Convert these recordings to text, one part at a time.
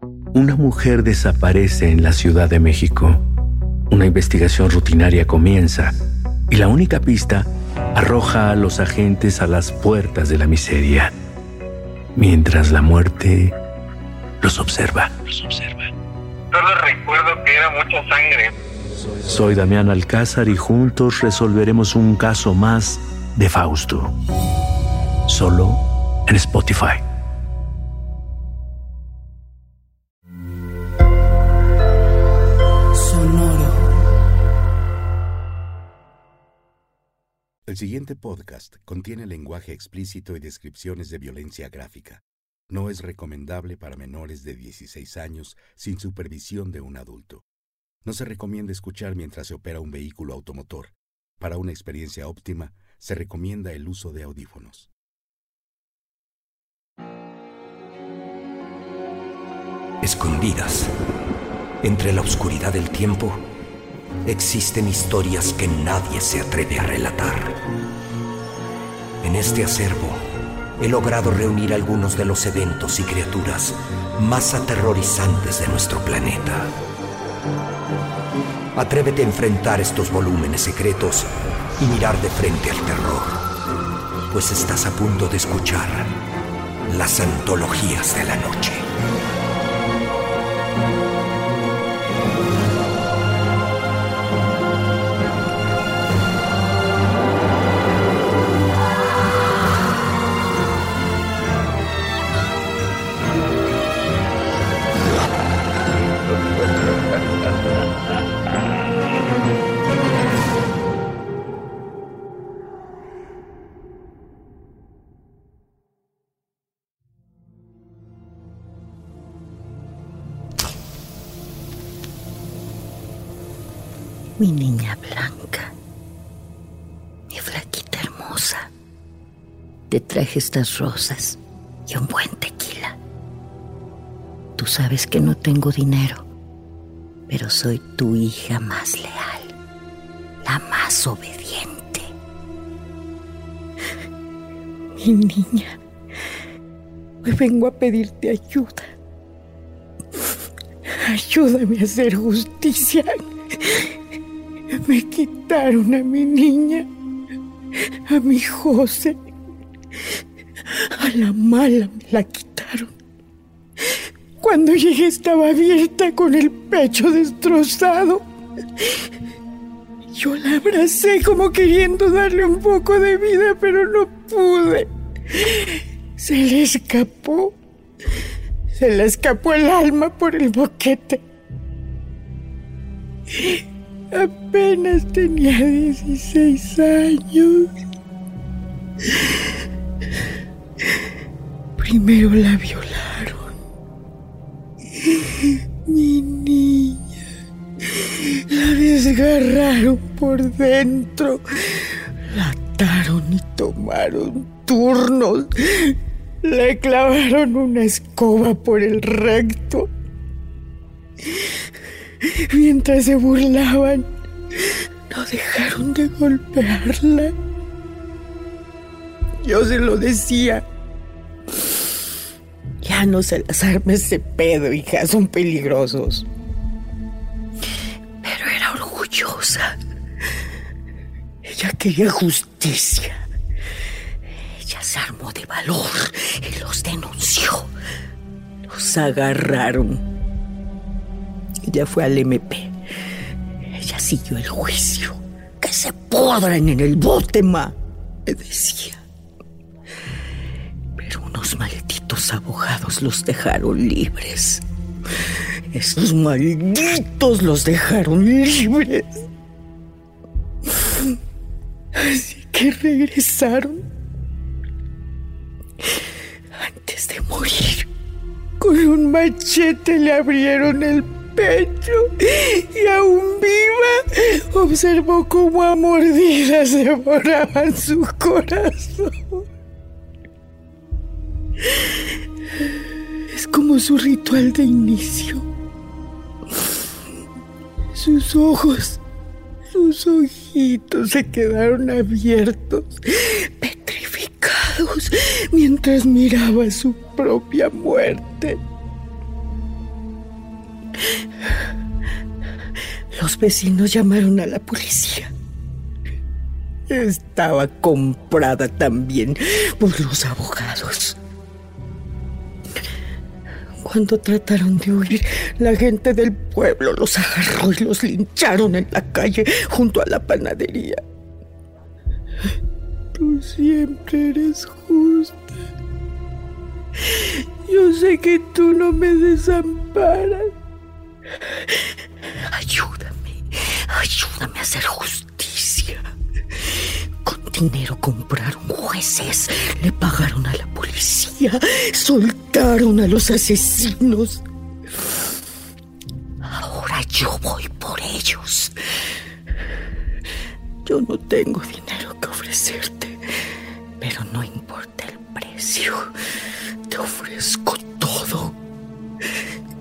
Una mujer desaparece en la Ciudad de México. Una investigación rutinaria comienza y la única pista arroja a los agentes a las puertas de la miseria, mientras la muerte los observa. Los observa. Solo recuerdo que era mucha sangre. Soy Damián Alcázar y juntos resolveremos un caso más de Fausto. Solo en Spotify. El siguiente podcast contiene lenguaje explícito y descripciones de violencia gráfica. No es recomendable para menores de 16 años sin supervisión de un adulto. No se recomienda escuchar mientras se opera un vehículo automotor. Para una experiencia óptima, se recomienda el uso de audífonos. Escondidas, entre la oscuridad del tiempo, existen historias que nadie se atreve a relatar. En este acervo he logrado reunir algunos de los eventos y criaturas más aterrorizantes de nuestro planeta. Atrévete a enfrentar estos volúmenes secretos y mirar de frente al terror, pues estás a punto de escuchar las antologías de la noche. Mi niña blanca, mi flaquita hermosa. Te traje estas rosas y un buen tequila. Tú sabes que no tengo dinero, pero soy tu hija más leal, la más obediente. Mi niña, hoy vengo a pedirte ayuda. Ayúdame a hacer justicia. Me quitaron a mi niña, a mi José. A la mala me la quitaron. Cuando llegué estaba abierta con el pecho destrozado. Yo la abracé como queriendo darle un poco de vida, pero no pude. Se le escapó. Se le escapó el alma por el boquete. Apenas tenía 16 años. Primero la violaron. Mi niña. La desgarraron por dentro. La ataron y tomaron turnos. Le clavaron una escoba por el recto. Mientras se burlaban, no dejaron de golpearla. Yo se lo decía. Ya no se las armes de pedo, hija, son peligrosos. Pero era orgullosa. Ella quería justicia. Ella se armó de valor y los denunció. Los agarraron. Ella fue al MP. Ella siguió el juicio. Que se podran en el bote, ma. Me decía. Pero unos malditos abogados los dejaron libres. Esos malditos los dejaron libres. Así que regresaron. Antes de morir, con un machete le abrieron el pecho y aún viva observó cómo a mordidas devoraban su corazón. Es como su ritual de inicio. Sus ojos, sus ojitos se quedaron abiertos, petrificados, mientras miraba su propia muerte. Los vecinos llamaron a la policía. Estaba comprada también por los abogados. Cuando trataron de huir, la gente del pueblo los agarró y los lincharon en la calle junto a la panadería. Tú siempre eres justa. Yo sé que tú no me desamparas. Ayúdame, ayúdame a hacer justicia. Con dinero compraron jueces, le pagaron a la policía, soltaron a los asesinos. Ahora yo voy por ellos. Yo no tengo dinero que ofrecerte, pero no importa el precio. Te ofrezco todo.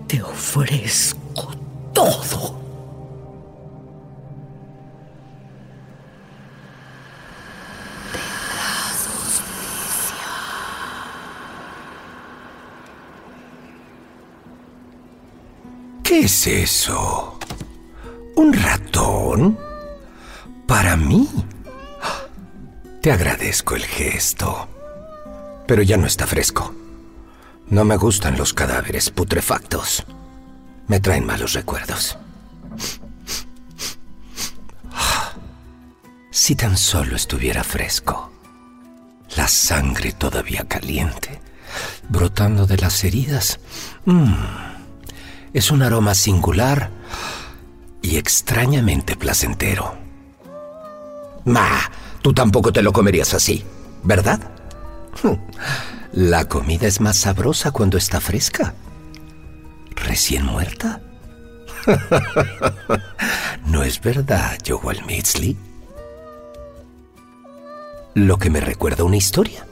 Te ofrezco todo. ¿Qué es eso? ¿Un ratón? ¿Para mí? Te agradezco el gesto. Pero ya no está fresco. No me gustan los cadáveres putrefactos. Me traen malos recuerdos. Si tan solo estuviera fresco. La sangre todavía caliente, brotando de las heridas. Mmm es un aroma singular y extrañamente placentero. Ma, tú tampoco te lo comerías así, ¿verdad? La comida es más sabrosa cuando está fresca. Recién muerta. ¿No es verdad, Joel Mitzley? Lo que me recuerda una historia.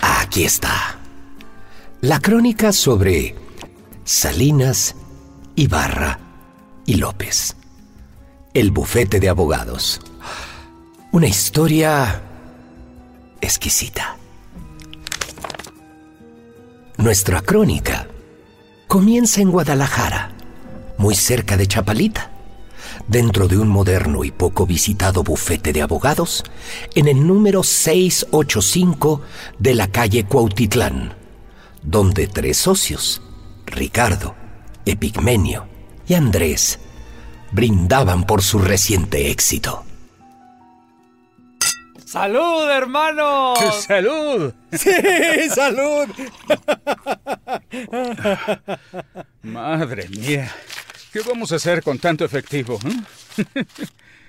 Aquí está. La crónica sobre Salinas, Ibarra y López. El bufete de abogados. Una historia exquisita. Nuestra crónica comienza en Guadalajara, muy cerca de Chapalita, dentro de un moderno y poco visitado bufete de abogados en el número 685 de la calle Cuautitlán donde tres socios, Ricardo, Epigmenio y Andrés, brindaban por su reciente éxito. ¡Salud, hermano! ¡Salud! ¡Sí, salud! Madre mía, ¿qué vamos a hacer con tanto efectivo? Eh?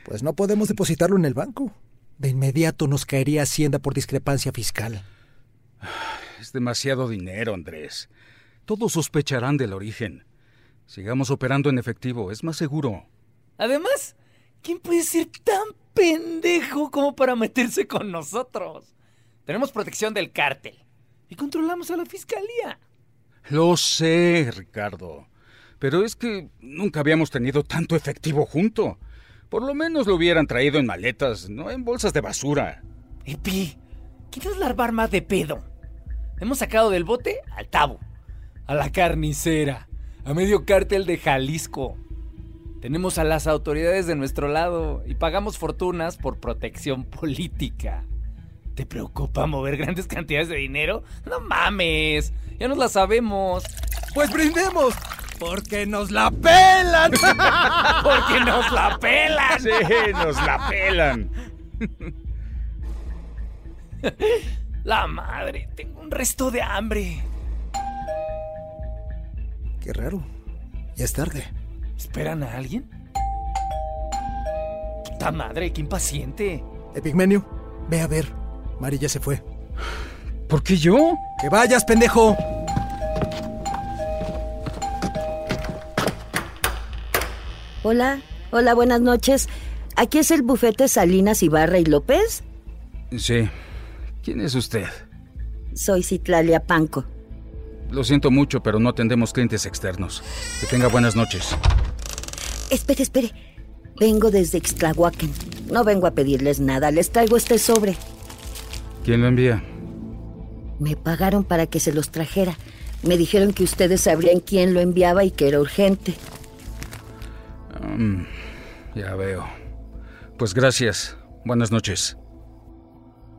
Pues no podemos depositarlo en el banco. De inmediato nos caería Hacienda por discrepancia fiscal. Es demasiado dinero, Andrés. Todos sospecharán del origen. Sigamos operando en efectivo, es más seguro. Además, ¿quién puede ser tan pendejo como para meterse con nosotros? Tenemos protección del cártel y controlamos a la fiscalía. Lo sé, Ricardo. Pero es que nunca habíamos tenido tanto efectivo junto. Por lo menos lo hubieran traído en maletas, no en bolsas de basura. Epi, ¿quieres larvar más de pedo? Hemos sacado del bote al Tabo, a la carnicera, a medio cártel de Jalisco. Tenemos a las autoridades de nuestro lado y pagamos fortunas por protección política. ¿Te preocupa mover grandes cantidades de dinero? No mames, ya nos la sabemos. Pues brindemos, porque nos la pelan. porque nos la pelan. Sí, nos la pelan. La madre, tengo un resto de hambre. Qué raro. Ya es tarde. ¿Esperan a alguien? Puta madre, qué impaciente. Epigmenio, ve a ver. Mari ya se fue. ¿Por qué yo? ¡Que vayas, pendejo! Hola, hola, buenas noches. ¿Aquí es el bufete Salinas Ibarra y López? Sí. ¿Quién es usted? Soy Citlalia Panco. Lo siento mucho, pero no atendemos clientes externos. Que tenga buenas noches. Espere, espere. Vengo desde Ixtlahuacan. No vengo a pedirles nada. Les traigo este sobre. ¿Quién lo envía? Me pagaron para que se los trajera. Me dijeron que ustedes sabrían quién lo enviaba y que era urgente. Mm, ya veo. Pues gracias. Buenas noches.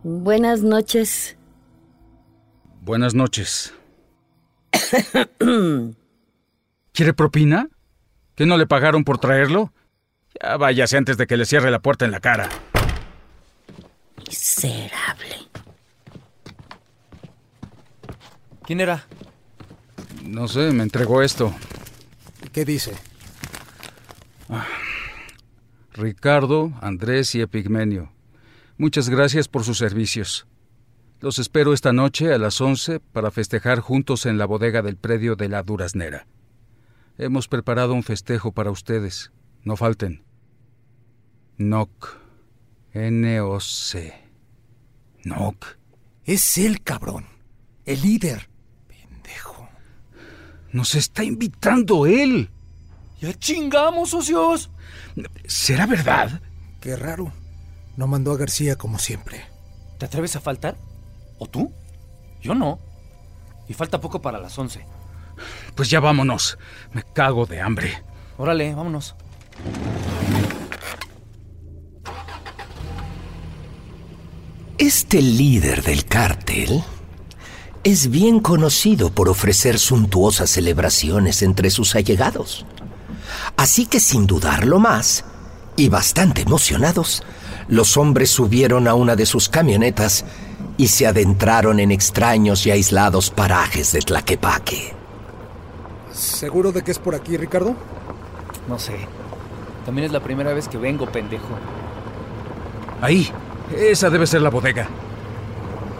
Buenas noches. Buenas noches. ¿Quiere propina? ¿Que no le pagaron por traerlo? Ya váyase antes de que le cierre la puerta en la cara. Miserable. ¿Quién era? No sé, me entregó esto. ¿Qué dice? Ricardo, Andrés y Epigmenio. Muchas gracias por sus servicios. Los espero esta noche a las 11 para festejar juntos en la bodega del predio de la Duraznera. Hemos preparado un festejo para ustedes. No falten. NOC. N-O-C. NOC. Es él, cabrón. El líder. Pendejo. Nos está invitando él. ¡Ya chingamos, socios! ¿Será verdad? Qué raro. No mandó a García como siempre. ¿Te atreves a faltar? ¿O tú? Yo no. Y falta poco para las 11. Pues ya vámonos. Me cago de hambre. Órale, vámonos. Este líder del cártel es bien conocido por ofrecer suntuosas celebraciones entre sus allegados. Así que sin dudarlo más, y bastante emocionados, los hombres subieron a una de sus camionetas y se adentraron en extraños y aislados parajes de Tlaquepaque. ¿Seguro de que es por aquí, Ricardo? No sé. También es la primera vez que vengo, pendejo. Ahí. Esa debe ser la bodega.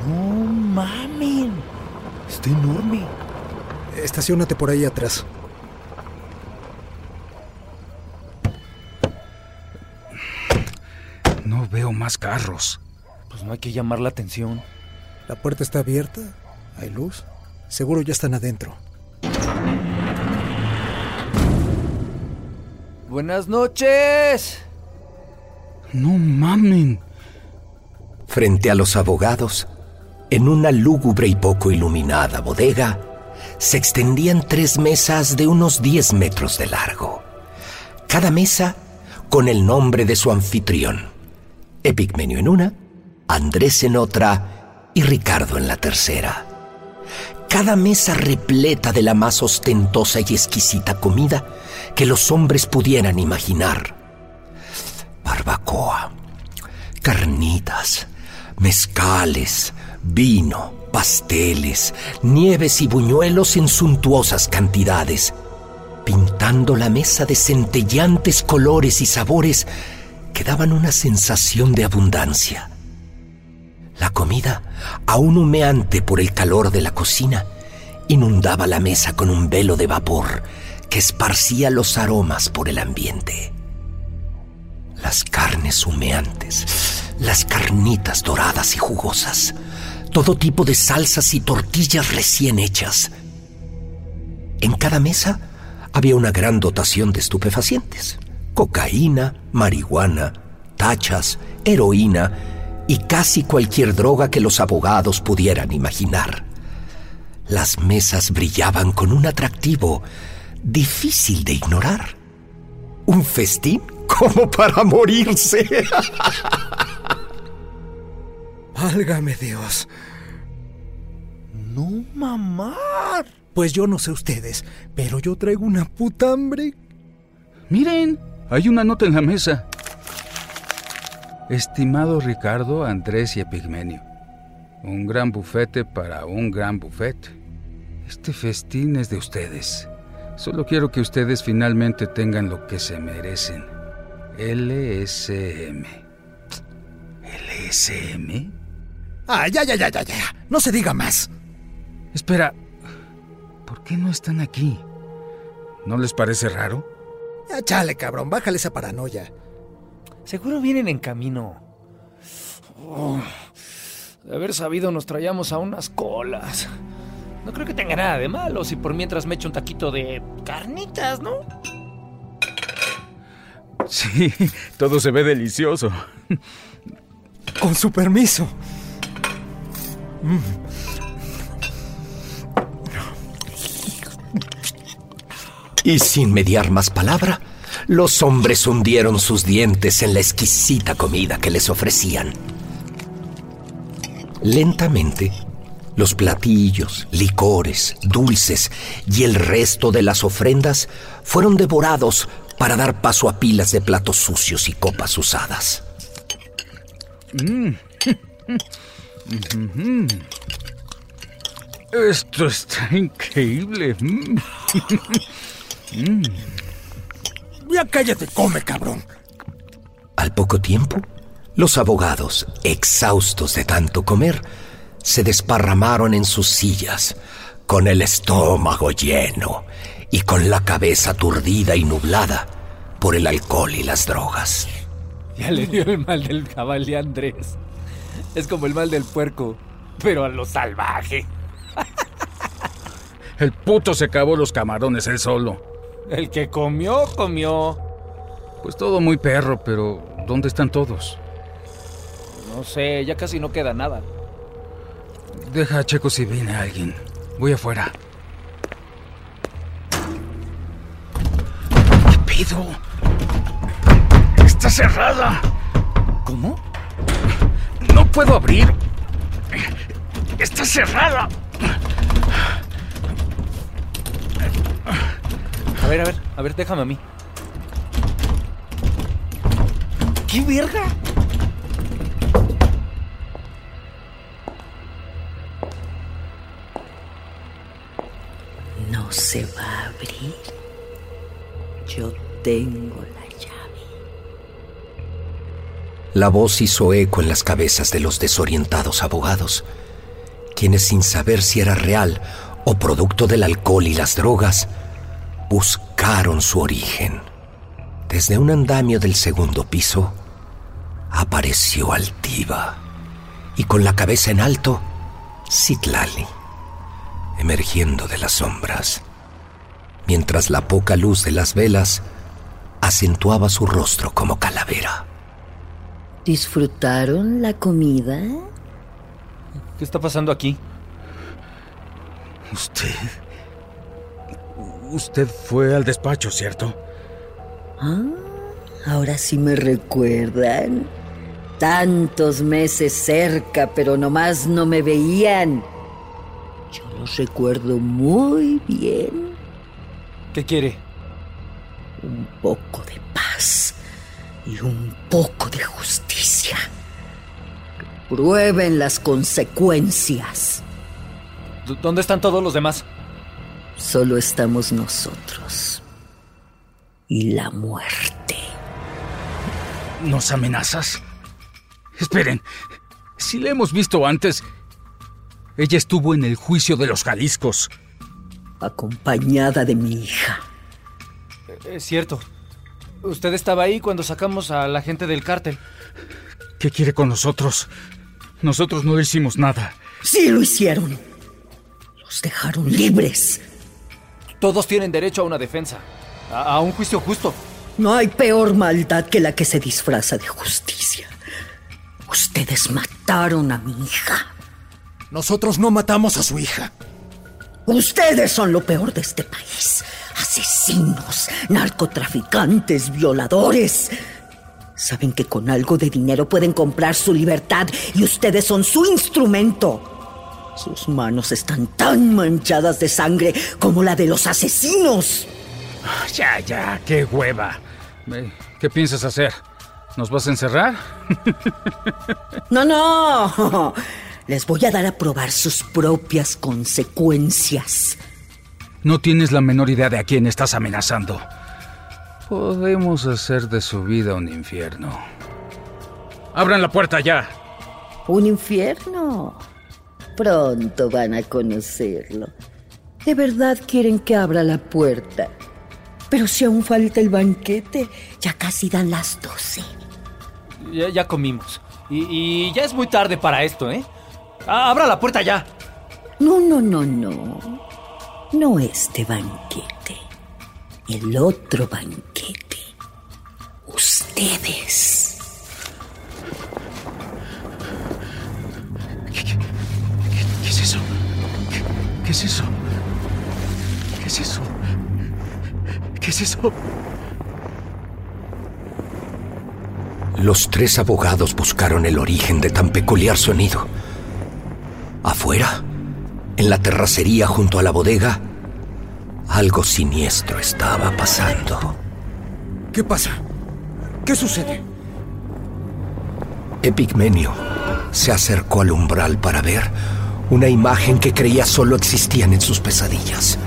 No mamen. Está enorme. Estaciónate por ahí atrás. No veo más carros. Pues no hay que llamar la atención. La puerta está abierta. Hay luz. Seguro ya están adentro. Buenas noches. No mamen. Frente a los abogados, en una lúgubre y poco iluminada bodega, se extendían tres mesas de unos 10 metros de largo. Cada mesa con el nombre de su anfitrión. Epigmenio en una, Andrés en otra y Ricardo en la tercera. Cada mesa repleta de la más ostentosa y exquisita comida que los hombres pudieran imaginar. Barbacoa, carnitas, mezcales, vino, pasteles, nieves y buñuelos en suntuosas cantidades, pintando la mesa de centellantes colores y sabores que daban una sensación de abundancia. La comida, aún humeante por el calor de la cocina, inundaba la mesa con un velo de vapor que esparcía los aromas por el ambiente. Las carnes humeantes, las carnitas doradas y jugosas, todo tipo de salsas y tortillas recién hechas. En cada mesa había una gran dotación de estupefacientes cocaína, marihuana, tachas, heroína y casi cualquier droga que los abogados pudieran imaginar. Las mesas brillaban con un atractivo difícil de ignorar. Un festín como para morirse. Válgame Dios. No mamar. Pues yo no sé ustedes, pero yo traigo una puta hambre. Miren, hay una nota en la mesa. Estimado Ricardo, Andrés y Epigmenio, un gran bufete para un gran bufete. Este festín es de ustedes. Solo quiero que ustedes finalmente tengan lo que se merecen. LSM. ¿LSM? Ah, ya, ya, ya, ya, ya. No se diga más. Espera. ¿Por qué no están aquí? ¿No les parece raro? Ya, chale, cabrón. Bájale esa paranoia. Seguro vienen en camino. Oh, de haber sabido nos traíamos a unas colas. No creo que tenga nada de malo si por mientras me echo un taquito de carnitas, ¿no? Sí, todo se ve delicioso. Con su permiso. Y sin mediar más palabra, los hombres hundieron sus dientes en la exquisita comida que les ofrecían. Lentamente, los platillos, licores, dulces y el resto de las ofrendas fueron devorados para dar paso a pilas de platos sucios y copas usadas. Esto está increíble. Ya cállate, come, cabrón. Al poco tiempo, los abogados, exhaustos de tanto comer, se desparramaron en sus sillas, con el estómago lleno y con la cabeza aturdida y nublada por el alcohol y las drogas. Ya le dio el mal del jabalí a Andrés. Es como el mal del puerco, pero a lo salvaje. El puto se acabó los camarones él solo. El que comió, comió. Pues todo muy perro, pero ¿dónde están todos? No sé, ya casi no queda nada. Deja a Checo si viene alguien. Voy afuera. ¿Qué pido? Está cerrada. ¿Cómo? No puedo abrir. Está cerrada. A ver, a ver, a ver, déjame a mí. ¿Qué verga? No se va a abrir. Yo tengo la llave. La voz hizo eco en las cabezas de los desorientados abogados, quienes sin saber si era real o producto del alcohol y las drogas, buscaron su origen. Desde un andamio del segundo piso, apareció Altiva y con la cabeza en alto, Citlali, emergiendo de las sombras, mientras la poca luz de las velas acentuaba su rostro como calavera. ¿Disfrutaron la comida? ¿Qué está pasando aquí? Usted... Usted fue al despacho, ¿cierto? Ah, ahora sí me recuerdan. Tantos meses cerca, pero nomás no me veían. Yo los recuerdo muy bien. ¿Qué quiere? Un poco de paz y un poco de justicia. Prueben las consecuencias. ¿Dónde están todos los demás? Solo estamos nosotros. Y la muerte. ¿Nos amenazas? Esperen. Si la hemos visto antes. Ella estuvo en el juicio de los Jaliscos. Acompañada de mi hija. Es cierto. Usted estaba ahí cuando sacamos a la gente del cártel. ¿Qué quiere con nosotros? Nosotros no le hicimos nada. Sí lo hicieron. Los dejaron libres. Todos tienen derecho a una defensa. A, a un juicio justo. No hay peor maldad que la que se disfraza de justicia. Ustedes mataron a mi hija. Nosotros no matamos a su hija. Ustedes son lo peor de este país. Asesinos, narcotraficantes, violadores. Saben que con algo de dinero pueden comprar su libertad y ustedes son su instrumento. Sus manos están tan manchadas de sangre como la de los asesinos. Ya, ya, qué hueva. Eh, ¿Qué piensas hacer? ¿Nos vas a encerrar? No, no. Les voy a dar a probar sus propias consecuencias. No tienes la menor idea de a quién estás amenazando. Podemos hacer de su vida un infierno. Abran la puerta ya. Un infierno. Pronto van a conocerlo. ¿De verdad quieren que abra la puerta? Pero si aún falta el banquete, ya casi dan las doce. Ya, ya comimos. Y, y ya es muy tarde para esto, ¿eh? Ah, abra la puerta ya. No, no, no, no. No este banquete. El otro banquete. Ustedes. Eso? Los tres abogados buscaron el origen de tan peculiar sonido. Afuera, en la terracería junto a la bodega, algo siniestro estaba pasando. ¿Qué pasa? ¿Qué sucede? Epigmenio se acercó al umbral para ver una imagen que creía solo existían en sus pesadillas.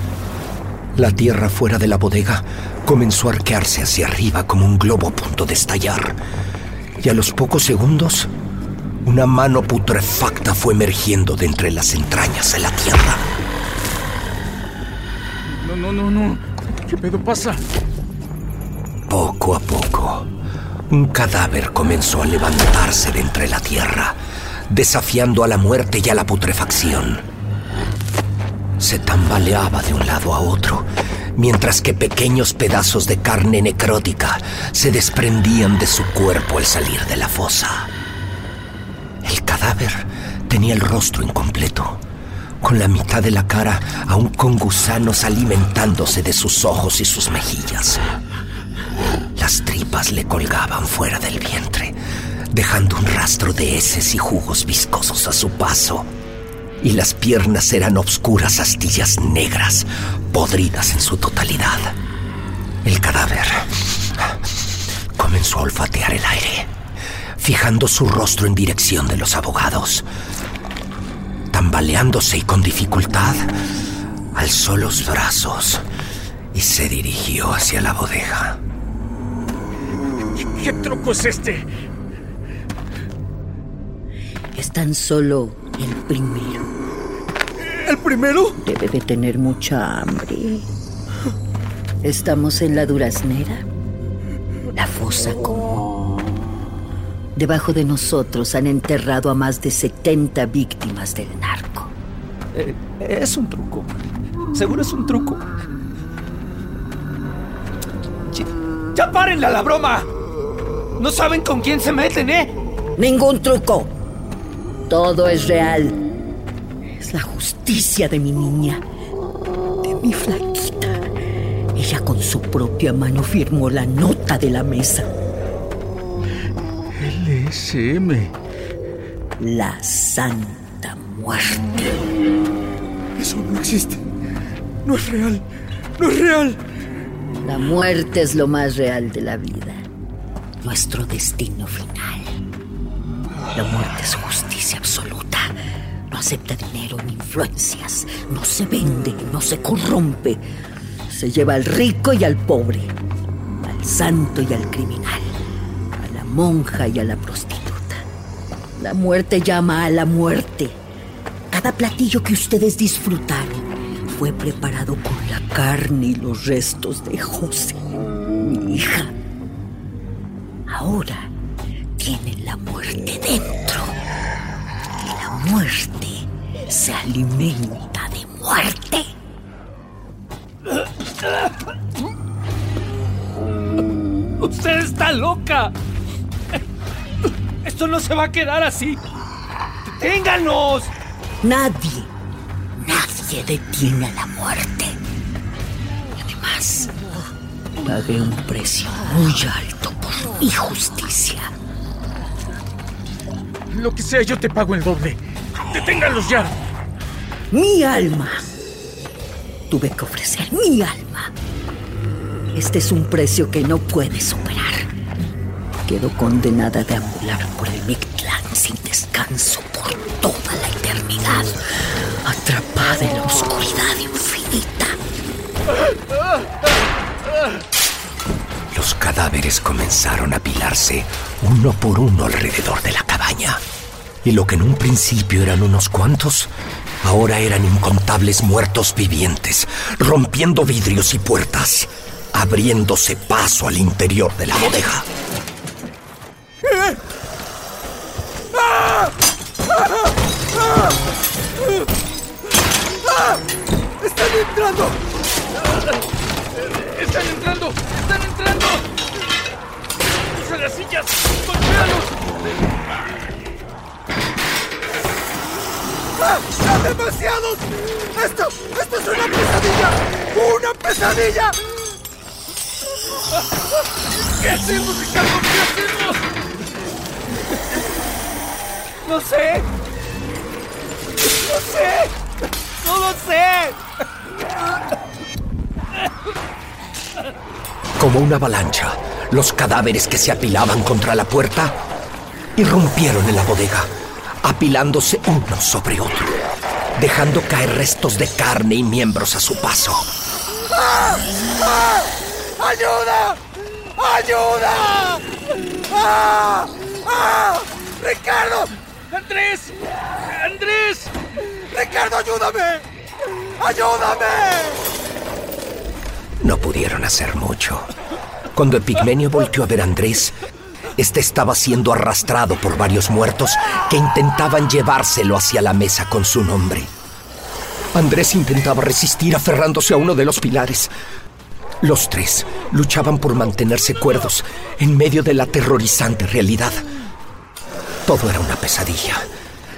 La tierra fuera de la bodega comenzó a arquearse hacia arriba como un globo a punto de estallar. Y a los pocos segundos, una mano putrefacta fue emergiendo de entre las entrañas de la tierra. No, no, no, no. ¿Qué pedo pasa? Poco a poco, un cadáver comenzó a levantarse de entre la tierra, desafiando a la muerte y a la putrefacción. Se tambaleaba de un lado a otro, mientras que pequeños pedazos de carne necrótica se desprendían de su cuerpo al salir de la fosa. El cadáver tenía el rostro incompleto, con la mitad de la cara aún con gusanos alimentándose de sus ojos y sus mejillas. Las tripas le colgaban fuera del vientre, dejando un rastro de heces y jugos viscosos a su paso. Y las piernas eran obscuras astillas negras, podridas en su totalidad. El cadáver comenzó a olfatear el aire, fijando su rostro en dirección de los abogados. Tambaleándose y con dificultad, alzó los brazos y se dirigió hacia la bodega. ¿Qué truco es este? Es tan solo el primero. ¿El primero? Debe de tener mucha hambre. Estamos en la duraznera. La fosa común. Debajo de nosotros han enterrado a más de 70 víctimas del narco. Eh, es un truco. Seguro es un truco. ¡Ya, ya párenla la broma! No saben con quién se meten, ¿eh? Ningún truco. Todo es real. Es la justicia de mi niña, de mi flaquita. Ella con su propia mano firmó la nota de la mesa. LSM. La Santa Muerte. Eso no existe. No es real. No es real. La muerte es lo más real de la vida. Nuestro destino final. La muerte es absoluta. No acepta dinero ni influencias. No se vende, no se corrompe. Se lleva al rico y al pobre. Al santo y al criminal. A la monja y a la prostituta. La muerte llama a la muerte. Cada platillo que ustedes disfrutaron fue preparado con la carne y los restos de José, mi hija. Ahora tienen la muerte dentro. Muerte se alimenta de muerte. ¡Usted está loca! Esto no se va a quedar así. ¡Deténganos! Nadie, nadie detiene a la muerte. Y además, pagué un precio muy alto por mi justicia. Lo que sea, yo te pago el doble. ¡Deténganlos ya! Mi alma. Tuve que ofrecer mi alma. Este es un precio que no puedes superar. Quedo condenada a deambular por el Mictlán sin descanso por toda la eternidad, atrapada en la oscuridad infinita. Los cadáveres comenzaron a apilarse uno por uno alrededor de la cabaña. Y lo que en un principio eran unos cuantos, ahora eran incontables muertos vivientes, rompiendo vidrios y puertas, abriéndose paso al interior de la bodega. ¡Están entrando! ¡Están entrando! ¡Están entrando! ¡Usa las sillas! ¡Golpéalos! ¡Ah! ¡Son demasiados! ¡Esto! ¡Esto es una pesadilla! ¡Una pesadilla! ¿Qué hacemos, Ricardo? ¿Qué hacemos? No sé. No sé. No lo sé. Como una avalancha, los cadáveres que se apilaban contra la puerta irrumpieron en la bodega, apilándose uno sobre otro, dejando caer restos de carne y miembros a su paso. ¡Ah! ¡Ah! ¡Ayuda! ¡Ayuda! ¡Ah! ¡Ah! ¡Ricardo! ¡Andrés! ¡Andrés! ¡Ricardo, ayúdame! ¡Ayúdame! No pudieron hacer mucho. Cuando Epigmenio volteó a ver a Andrés, este estaba siendo arrastrado por varios muertos que intentaban llevárselo hacia la mesa con su nombre. Andrés intentaba resistir aferrándose a uno de los pilares. Los tres luchaban por mantenerse cuerdos en medio de la aterrorizante realidad. Todo era una pesadilla.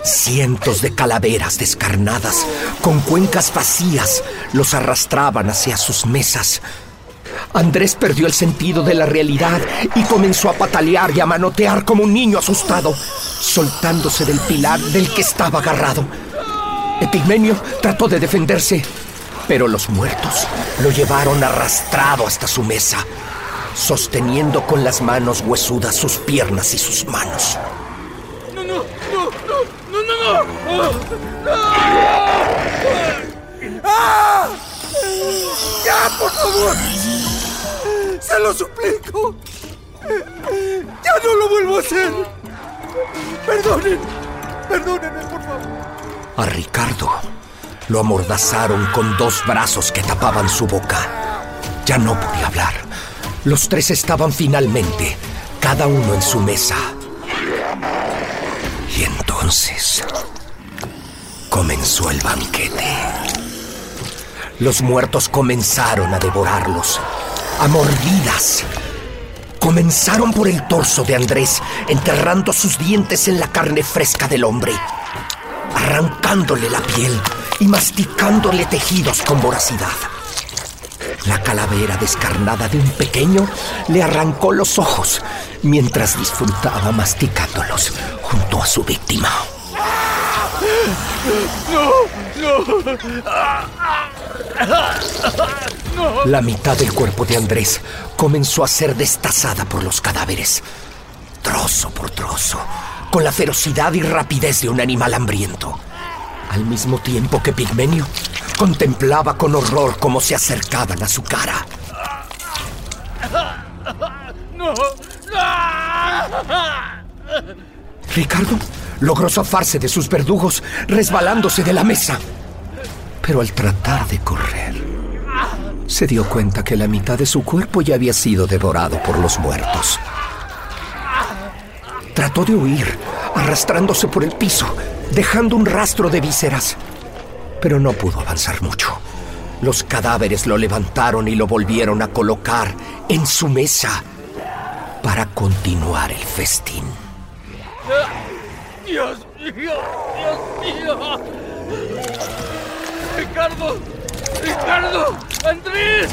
Cientos de calaveras descarnadas, con cuencas vacías, los arrastraban hacia sus mesas. Andrés perdió el sentido de la realidad y comenzó a patalear y a manotear como un niño asustado, soltándose del pilar del que estaba agarrado. Epigmenio trató de defenderse, pero los muertos lo llevaron arrastrado hasta su mesa, sosteniendo con las manos huesudas sus piernas y sus manos. ¡No, no, no, no, no, no, no! ¡Ah! ¡Ya, por favor! ¡Se lo suplico! ¡Ya no lo vuelvo a hacer! ¡Perdonen! ¡Perdónenme, por favor! A Ricardo lo amordazaron con dos brazos que tapaban su boca. Ya no podía hablar. Los tres estaban finalmente, cada uno en su mesa. Y entonces comenzó el banquete. Los muertos comenzaron a devorarlos, a mordidas. Comenzaron por el torso de Andrés, enterrando sus dientes en la carne fresca del hombre, arrancándole la piel y masticándole tejidos con voracidad. La calavera descarnada de un pequeño le arrancó los ojos mientras disfrutaba masticándolos junto a su víctima. La mitad del cuerpo de Andrés comenzó a ser destazada por los cadáveres, trozo por trozo, con la ferocidad y rapidez de un animal hambriento. Al mismo tiempo que Pigmenio contemplaba con horror cómo se acercaban a su cara. ¡No! Ricardo logró zafarse de sus verdugos resbalándose de la mesa. Pero al tratar de correr, se dio cuenta que la mitad de su cuerpo ya había sido devorado por los muertos. Trató de huir, arrastrándose por el piso, dejando un rastro de vísceras. Pero no pudo avanzar mucho. Los cadáveres lo levantaron y lo volvieron a colocar en su mesa para continuar el festín. ¡Dios mío! ¡Dios mío! ¡Ricardo! ¡Ricardo! ¡Andrés!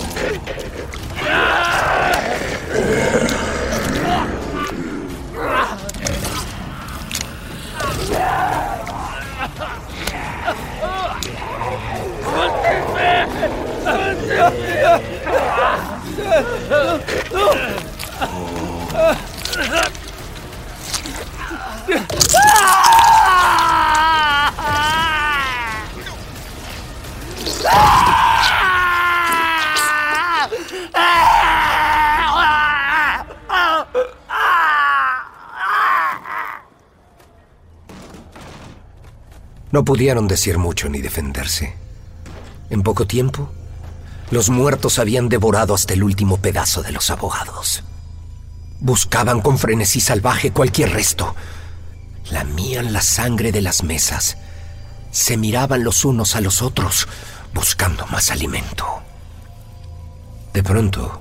No pudieron decir mucho ni defenderse. En poco tiempo, los muertos habían devorado hasta el último pedazo de los abogados. Buscaban con frenesí salvaje cualquier resto. Lamían la sangre de las mesas. Se miraban los unos a los otros, buscando más alimento. De pronto,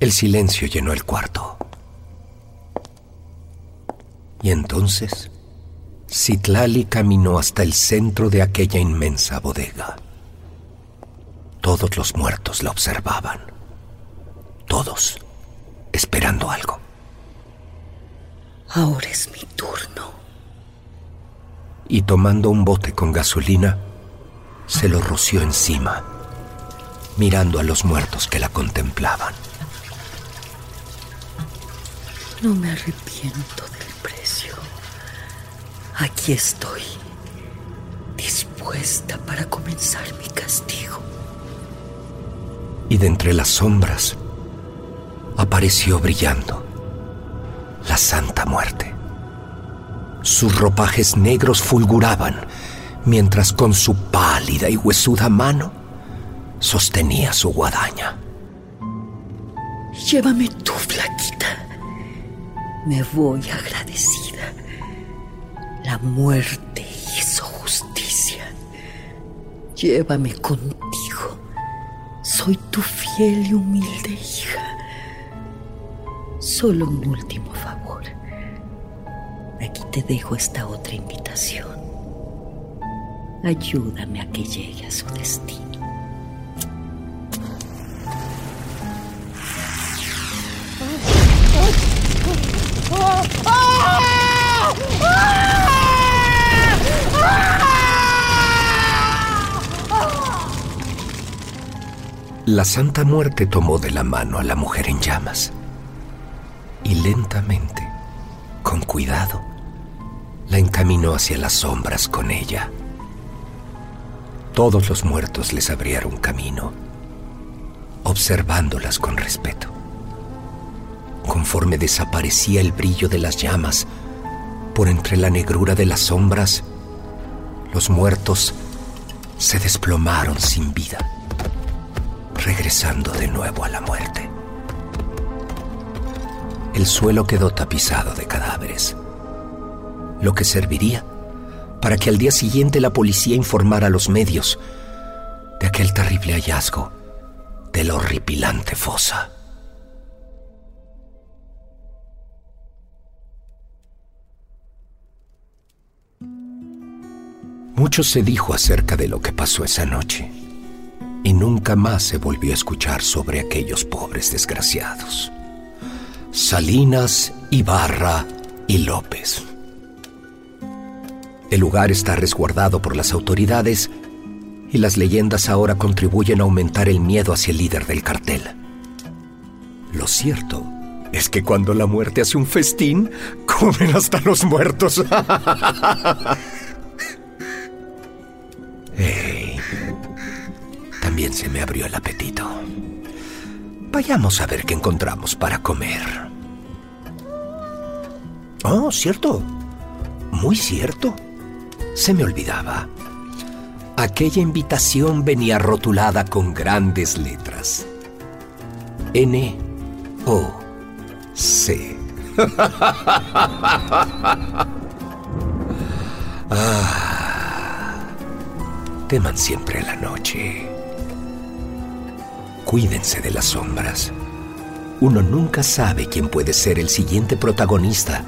el silencio llenó el cuarto. Y entonces, Citlali caminó hasta el centro de aquella inmensa bodega. Todos los muertos la observaban. todos, esperando algo. Ahora es mi turno. Y tomando un bote con gasolina, se lo roció encima, mirando a los muertos que la contemplaban. No me arrepiento del precio. Aquí estoy, dispuesta para comenzar mi castigo. Y de entre las sombras apareció brillando la Santa Muerte. Sus ropajes negros fulguraban mientras con su pálida y huesuda mano sostenía su guadaña. Llévame tú, flaquita. Me voy agradecida. La muerte hizo justicia. Llévame contigo. Soy tu fiel y humilde hija. Solo un último favor. Aquí te dejo esta otra invitación. Ayúdame a que llegue a su destino. La Santa Muerte tomó de la mano a la mujer en llamas y lentamente, con cuidado, la encaminó hacia las sombras con ella. Todos los muertos les abrieron camino, observándolas con respeto. Conforme desaparecía el brillo de las llamas, por entre la negrura de las sombras, los muertos se desplomaron sin vida, regresando de nuevo a la muerte. El suelo quedó tapizado de cadáveres, lo que serviría para que al día siguiente la policía informara a los medios de aquel terrible hallazgo de la horripilante fosa. Mucho se dijo acerca de lo que pasó esa noche y nunca más se volvió a escuchar sobre aquellos pobres desgraciados. Salinas, Ibarra y López. El lugar está resguardado por las autoridades y las leyendas ahora contribuyen a aumentar el miedo hacia el líder del cartel. Lo cierto es que cuando la muerte hace un festín, comen hasta los muertos. me abrió el apetito. Vayamos a ver qué encontramos para comer. Oh, cierto. Muy cierto. Se me olvidaba. Aquella invitación venía rotulada con grandes letras. N O C. ah, teman siempre la noche. Cuídense de las sombras. Uno nunca sabe quién puede ser el siguiente protagonista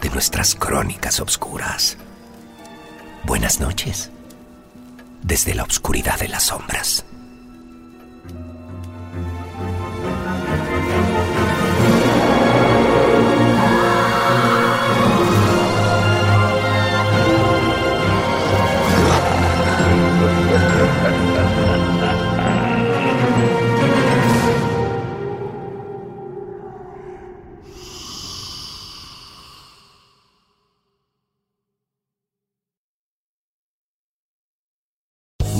de nuestras crónicas obscuras. Buenas noches. Desde la oscuridad de las sombras.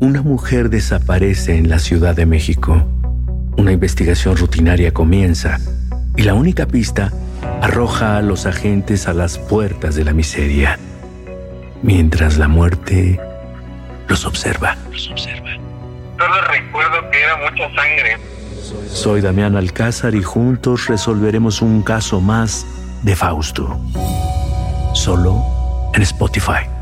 Una mujer desaparece en la Ciudad de México. Una investigación rutinaria comienza y la única pista arroja a los agentes a las puertas de la miseria, mientras la muerte los observa. Solo recuerdo que era mucha sangre. Soy Damián Alcázar y juntos resolveremos un caso más de Fausto. Solo en Spotify.